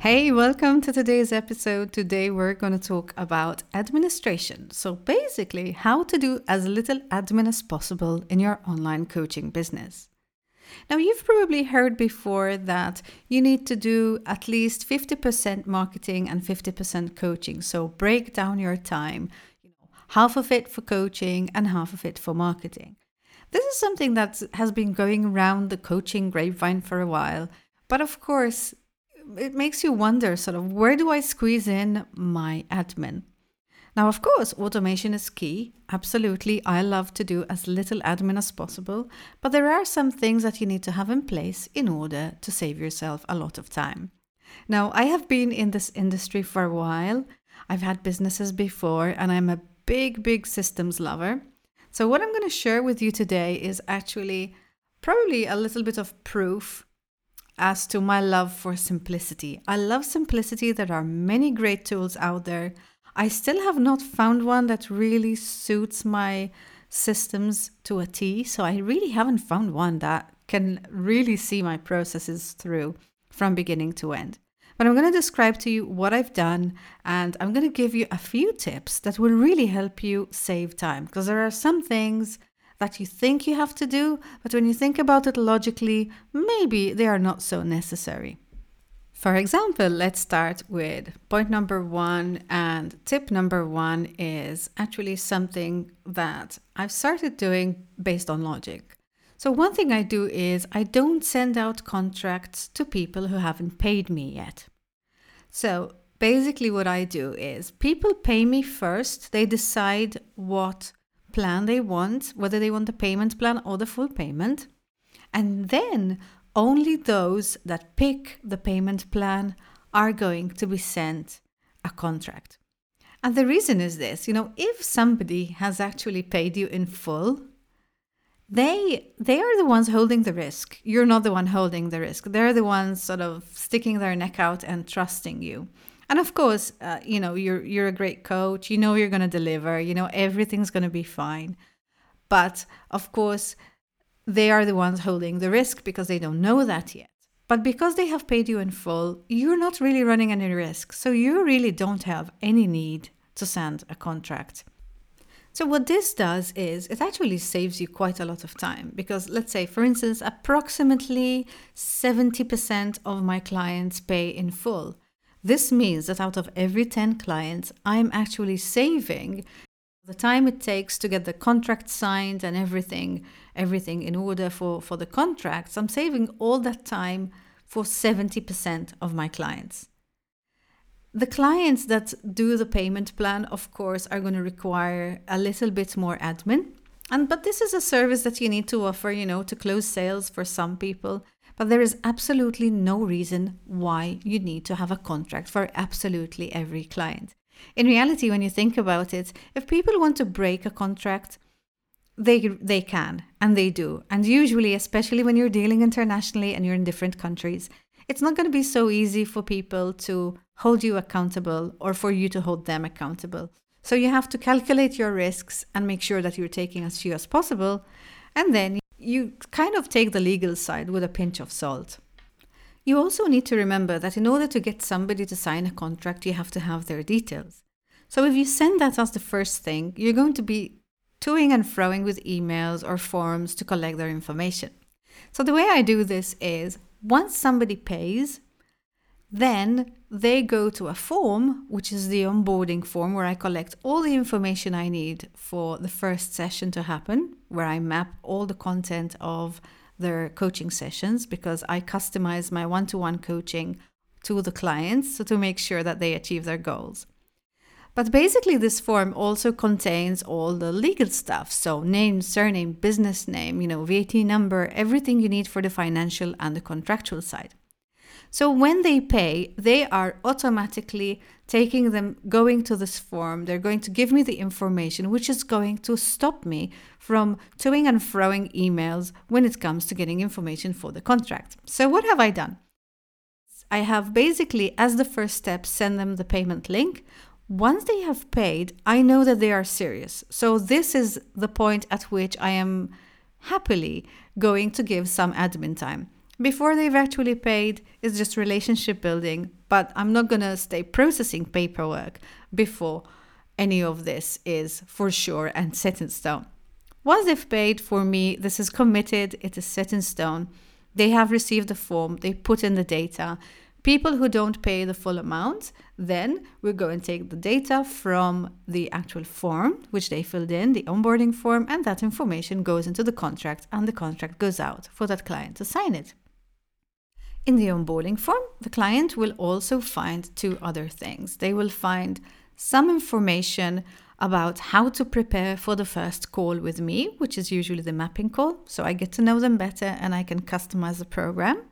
Hey, welcome to today's episode. Today we're going to talk about administration. So, basically, how to do as little admin as possible in your online coaching business. Now, you've probably heard before that you need to do at least 50% marketing and 50% coaching. So, break down your time, you know, half of it for coaching and half of it for marketing. This is something that has been going around the coaching grapevine for a while. But of course, it makes you wonder sort of where do I squeeze in my admin? Now, of course, automation is key. Absolutely, I love to do as little admin as possible, but there are some things that you need to have in place in order to save yourself a lot of time. Now, I have been in this industry for a while. I've had businesses before, and I'm a big, big systems lover. So, what I'm going to share with you today is actually probably a little bit of proof as to my love for simplicity. I love simplicity. There are many great tools out there. I still have not found one that really suits my systems to a T. So I really haven't found one that can really see my processes through from beginning to end. But I'm going to describe to you what I've done and I'm going to give you a few tips that will really help you save time because there are some things that you think you have to do, but when you think about it logically, maybe they are not so necessary. For example, let's start with point number one. And tip number one is actually something that I've started doing based on logic. So, one thing I do is I don't send out contracts to people who haven't paid me yet. So, basically, what I do is people pay me first, they decide what plan they want, whether they want the payment plan or the full payment. And then only those that pick the payment plan are going to be sent a contract. And the reason is this you know, if somebody has actually paid you in full, they they are the ones holding the risk you're not the one holding the risk they're the ones sort of sticking their neck out and trusting you and of course, uh, you know, you're you're a great coach. You know you're going to deliver. You know everything's going to be fine. But of course, they are the ones holding the risk because they don't know that yet. But because they have paid you in full, you're not really running any risk. So you really don't have any need to send a contract. So, what this does is it actually saves you quite a lot of time because, let's say, for instance, approximately 70% of my clients pay in full. This means that out of every 10 clients, I'm actually saving the time it takes to get the contract signed and everything, everything in order for, for the contracts. I'm saving all that time for 70% of my clients. The clients that do the payment plan, of course, are going to require a little bit more admin. And but this is a service that you need to offer, you know, to close sales for some people. But there is absolutely no reason why you need to have a contract for absolutely every client. In reality, when you think about it, if people want to break a contract, they they can and they do. And usually, especially when you're dealing internationally and you're in different countries, it's not going to be so easy for people to hold you accountable or for you to hold them accountable. So you have to calculate your risks and make sure that you're taking as few as possible. And then you kind of take the legal side with a pinch of salt. You also need to remember that in order to get somebody to sign a contract, you have to have their details. So if you send that as the first thing, you're going to be toing and froing with emails or forms to collect their information. So the way I do this is once somebody pays, then they go to a form, which is the onboarding form, where I collect all the information I need for the first session to happen, where I map all the content of their coaching sessions because I customize my one to one coaching to the clients so to make sure that they achieve their goals. But basically, this form also contains all the legal stuff. So, name, surname, business name, you know, VAT number, everything you need for the financial and the contractual side. So when they pay, they are automatically taking them, going to this form. They're going to give me the information, which is going to stop me from toing and froing emails when it comes to getting information for the contract. So what have I done? I have basically, as the first step, send them the payment link. Once they have paid, I know that they are serious. So this is the point at which I am happily going to give some admin time. Before they've actually paid is just relationship building, but I'm not going to stay processing paperwork before any of this is for sure and set in stone. Once they've paid for me, this is committed, it is set in stone. They have received the form, they put in the data. People who don't pay the full amount, then we go and take the data from the actual form, which they filled in, the onboarding form, and that information goes into the contract, and the contract goes out for that client to sign it. In the onboarding form, the client will also find two other things. They will find some information about how to prepare for the first call with me, which is usually the mapping call, so I get to know them better and I can customize the program.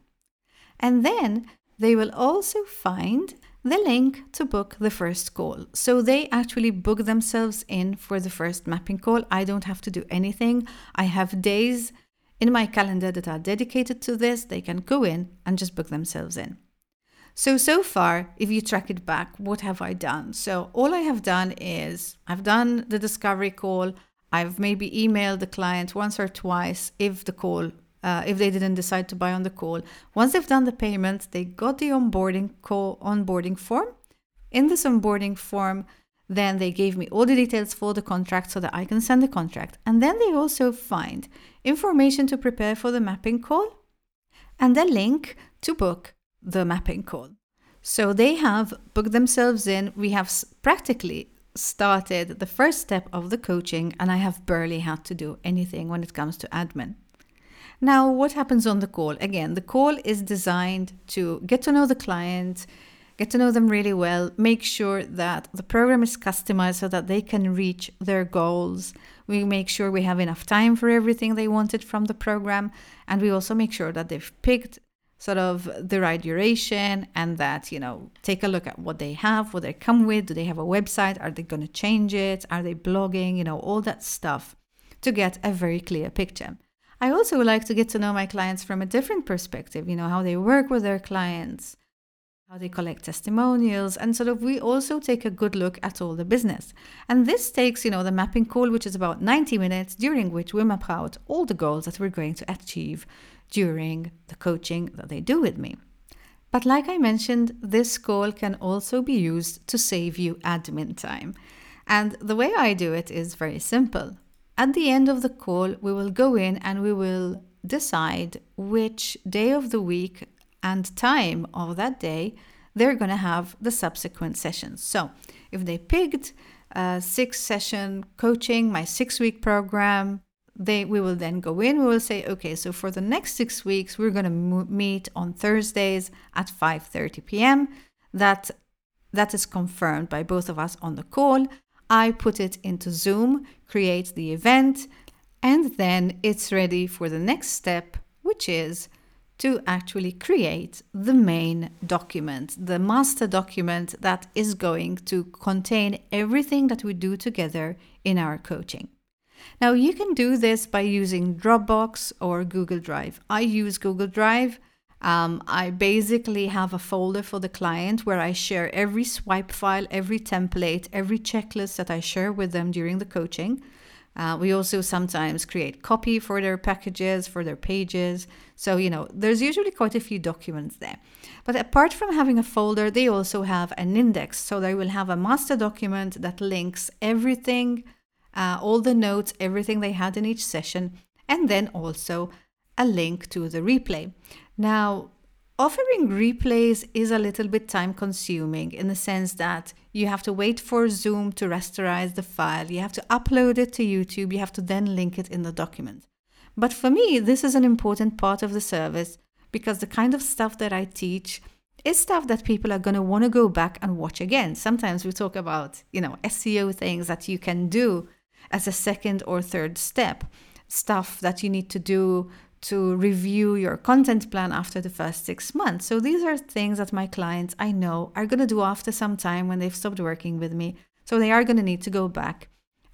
And then they will also find the link to book the first call. So they actually book themselves in for the first mapping call. I don't have to do anything. I have days in my calendar that are dedicated to this. They can go in and just book themselves in. So, so far, if you track it back, what have I done? So, all I have done is I've done the discovery call. I've maybe emailed the client once or twice if the call, uh, if they didn't decide to buy on the call. Once they've done the payment, they got the onboarding call, onboarding form. In this onboarding form, then they gave me all the details for the contract so that I can send the contract. And then they also find information to prepare for the mapping call and a link to book the mapping call. So they have booked themselves in. We have practically started the first step of the coaching, and I have barely had to do anything when it comes to admin. Now, what happens on the call? Again, the call is designed to get to know the client, get to know them really well, make sure that the program is customized so that they can reach their goals. We make sure we have enough time for everything they wanted from the program, and we also make sure that they've picked sort of the right duration and that you know take a look at what they have what they come with. Do they have a website? Are they going to change it? Are they blogging? You know all that stuff to get a very clear picture. I also like to get to know my clients from a different perspective you know how they work with their clients how they collect testimonials and sort of we also take a good look at all the business and this takes you know the mapping call which is about 90 minutes during which we map out all the goals that we're going to achieve during the coaching that they do with me. But like I mentioned, this call can also be used to save you admin time. And the way I do it is very simple. At the end of the call, we will go in and we will decide which day of the week and time of that day they're going to have the subsequent sessions. So if they picked a six session coaching, my six week program, they we will then go in we will say okay so for the next six weeks we're going to meet on thursdays at 5.30 p.m that that is confirmed by both of us on the call i put it into zoom create the event and then it's ready for the next step which is to actually create the main document, the master document that is going to contain everything that we do together in our coaching. Now, you can do this by using Dropbox or Google Drive. I use Google Drive. Um, I basically have a folder for the client where I share every swipe file, every template, every checklist that I share with them during the coaching. Uh, we also sometimes create copy for their packages, for their pages. So, you know, there's usually quite a few documents there. But apart from having a folder, they also have an index. So they will have a master document that links everything uh, all the notes, everything they had in each session, and then also a link to the replay. Now, offering replays is a little bit time consuming in the sense that you have to wait for Zoom to rasterize the file, you have to upload it to YouTube, you have to then link it in the document. But for me, this is an important part of the service because the kind of stuff that I teach is stuff that people are going to want to go back and watch again. Sometimes we talk about, you know, SEO things that you can do as a second or third step. Stuff that you need to do to review your content plan after the first six months. So these are things that my clients I know are going to do after some time when they've stopped working with me. So they are going to need to go back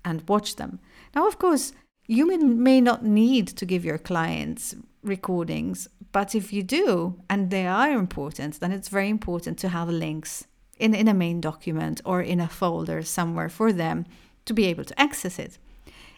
and watch them. Now, of course, you may, may not need to give your clients recordings, but if you do and they are important, then it's very important to have links in, in a main document or in a folder somewhere for them to be able to access it.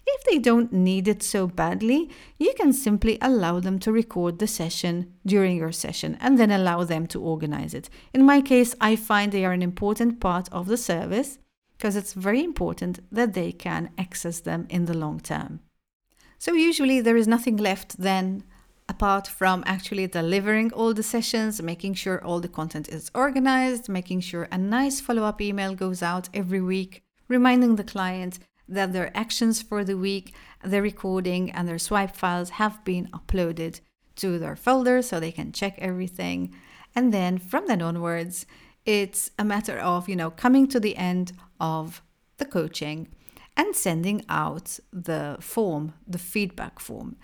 If they don't need it so badly, you can simply allow them to record the session during your session and then allow them to organize it. In my case, I find they are an important part of the service because it's very important that they can access them in the long term. So, usually, there is nothing left then apart from actually delivering all the sessions, making sure all the content is organized, making sure a nice follow up email goes out every week, reminding the client that their actions for the week, their recording, and their swipe files have been uploaded to their folder so they can check everything. And then from then onwards, it's a matter of, you know, coming to the end of the coaching and sending out the form, the feedback form.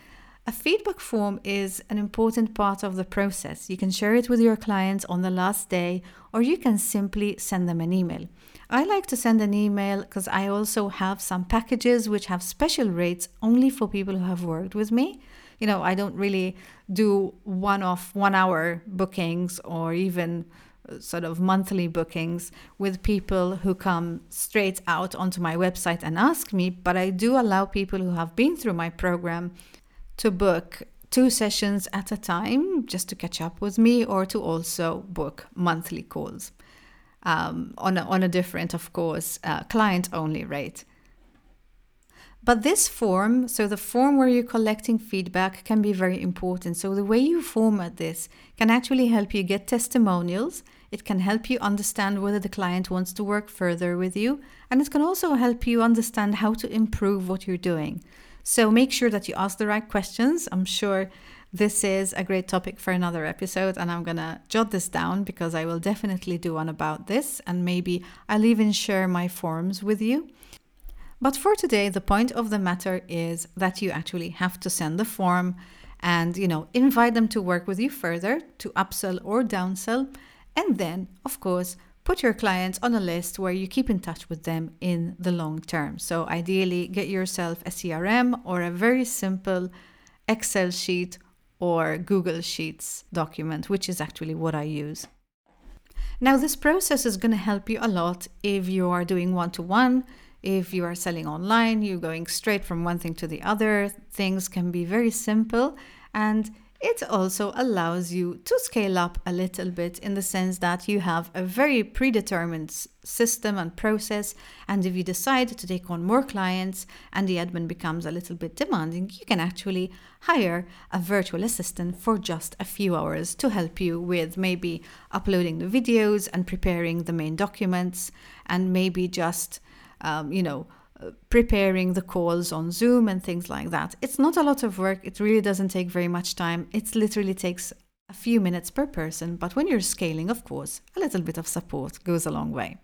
A feedback form is an important part of the process. You can share it with your clients on the last day, or you can simply send them an email. I like to send an email because I also have some packages which have special rates only for people who have worked with me. You know, I don't really do one off one hour bookings or even uh, sort of monthly bookings with people who come straight out onto my website and ask me, but I do allow people who have been through my program to book two sessions at a time just to catch up with me or to also book monthly calls um, on, a, on a different, of course, uh, client only rate. But this form, so the form where you're collecting feedback, can be very important. So, the way you format this can actually help you get testimonials. It can help you understand whether the client wants to work further with you. And it can also help you understand how to improve what you're doing. So, make sure that you ask the right questions. I'm sure this is a great topic for another episode, and I'm gonna jot this down because I will definitely do one about this, and maybe I'll even share my forms with you. But for today, the point of the matter is that you actually have to send the form and you know invite them to work with you further to upsell or downsell and then of course put your clients on a list where you keep in touch with them in the long term so ideally get yourself a crm or a very simple excel sheet or Google Sheets document, which is actually what I use. Now, this process is going to help you a lot if you are doing one to one, if you are selling online, you're going straight from one thing to the other. Things can be very simple and it also allows you to scale up a little bit in the sense that you have a very predetermined system and process. And if you decide to take on more clients and the admin becomes a little bit demanding, you can actually hire a virtual assistant for just a few hours to help you with maybe uploading the videos and preparing the main documents and maybe just, um, you know, preparing the calls on Zoom and things like that. It's not a lot of work. It really doesn't take very much time. It literally takes a few minutes per person. But when you're scaling, of course, a little bit of support goes a long way.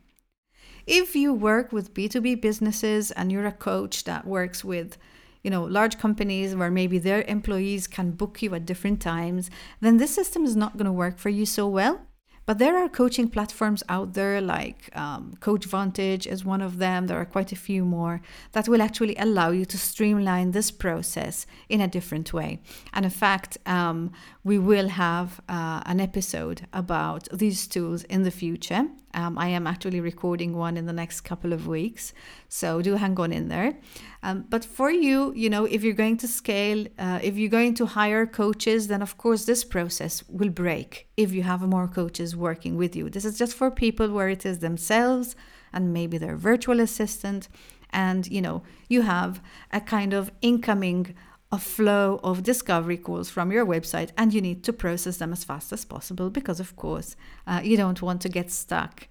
If you work with B2B businesses and you're a coach that works with you know large companies where maybe their employees can book you at different times then this system is not going to work for you so well but there are coaching platforms out there like um, CoachVantage is one of them. There are quite a few more that will actually allow you to streamline this process in a different way. And in fact, um, we will have uh, an episode about these tools in the future. Um, I am actually recording one in the next couple of weeks, so do hang on in there. Um, but for you, you know, if you're going to scale, uh, if you're going to hire coaches, then of course this process will break if you have more coaches working with you. This is just for people where it is themselves and maybe their virtual assistant, and you know, you have a kind of incoming a flow of discovery calls from your website and you need to process them as fast as possible because of course uh, you don't want to get stuck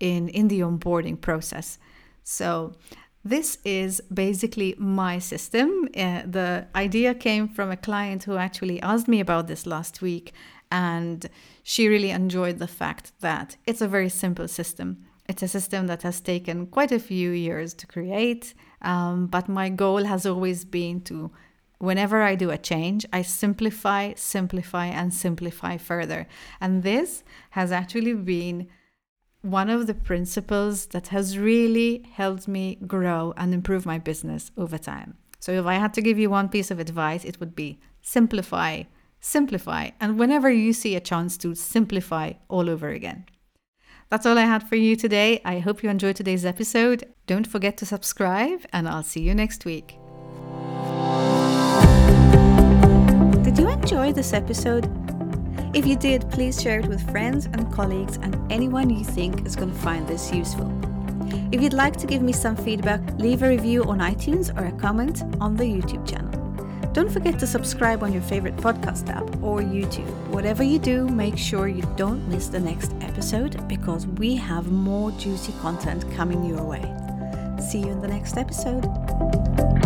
in in the onboarding process. So this is basically my system. Uh, the idea came from a client who actually asked me about this last week and she really enjoyed the fact that it's a very simple system. It's a system that has taken quite a few years to create um, but my goal has always been to whenever I do a change, I simplify, simplify, and simplify further. And this has actually been one of the principles that has really helped me grow and improve my business over time. So, if I had to give you one piece of advice, it would be simplify, simplify, and whenever you see a chance to simplify all over again. That's all I had for you today. I hope you enjoyed today's episode. Don't forget to subscribe, and I'll see you next week. Enjoy this episode? If you did, please share it with friends and colleagues and anyone you think is going to find this useful. If you'd like to give me some feedback, leave a review on iTunes or a comment on the YouTube channel. Don't forget to subscribe on your favorite podcast app or YouTube. Whatever you do, make sure you don't miss the next episode because we have more juicy content coming your way. See you in the next episode.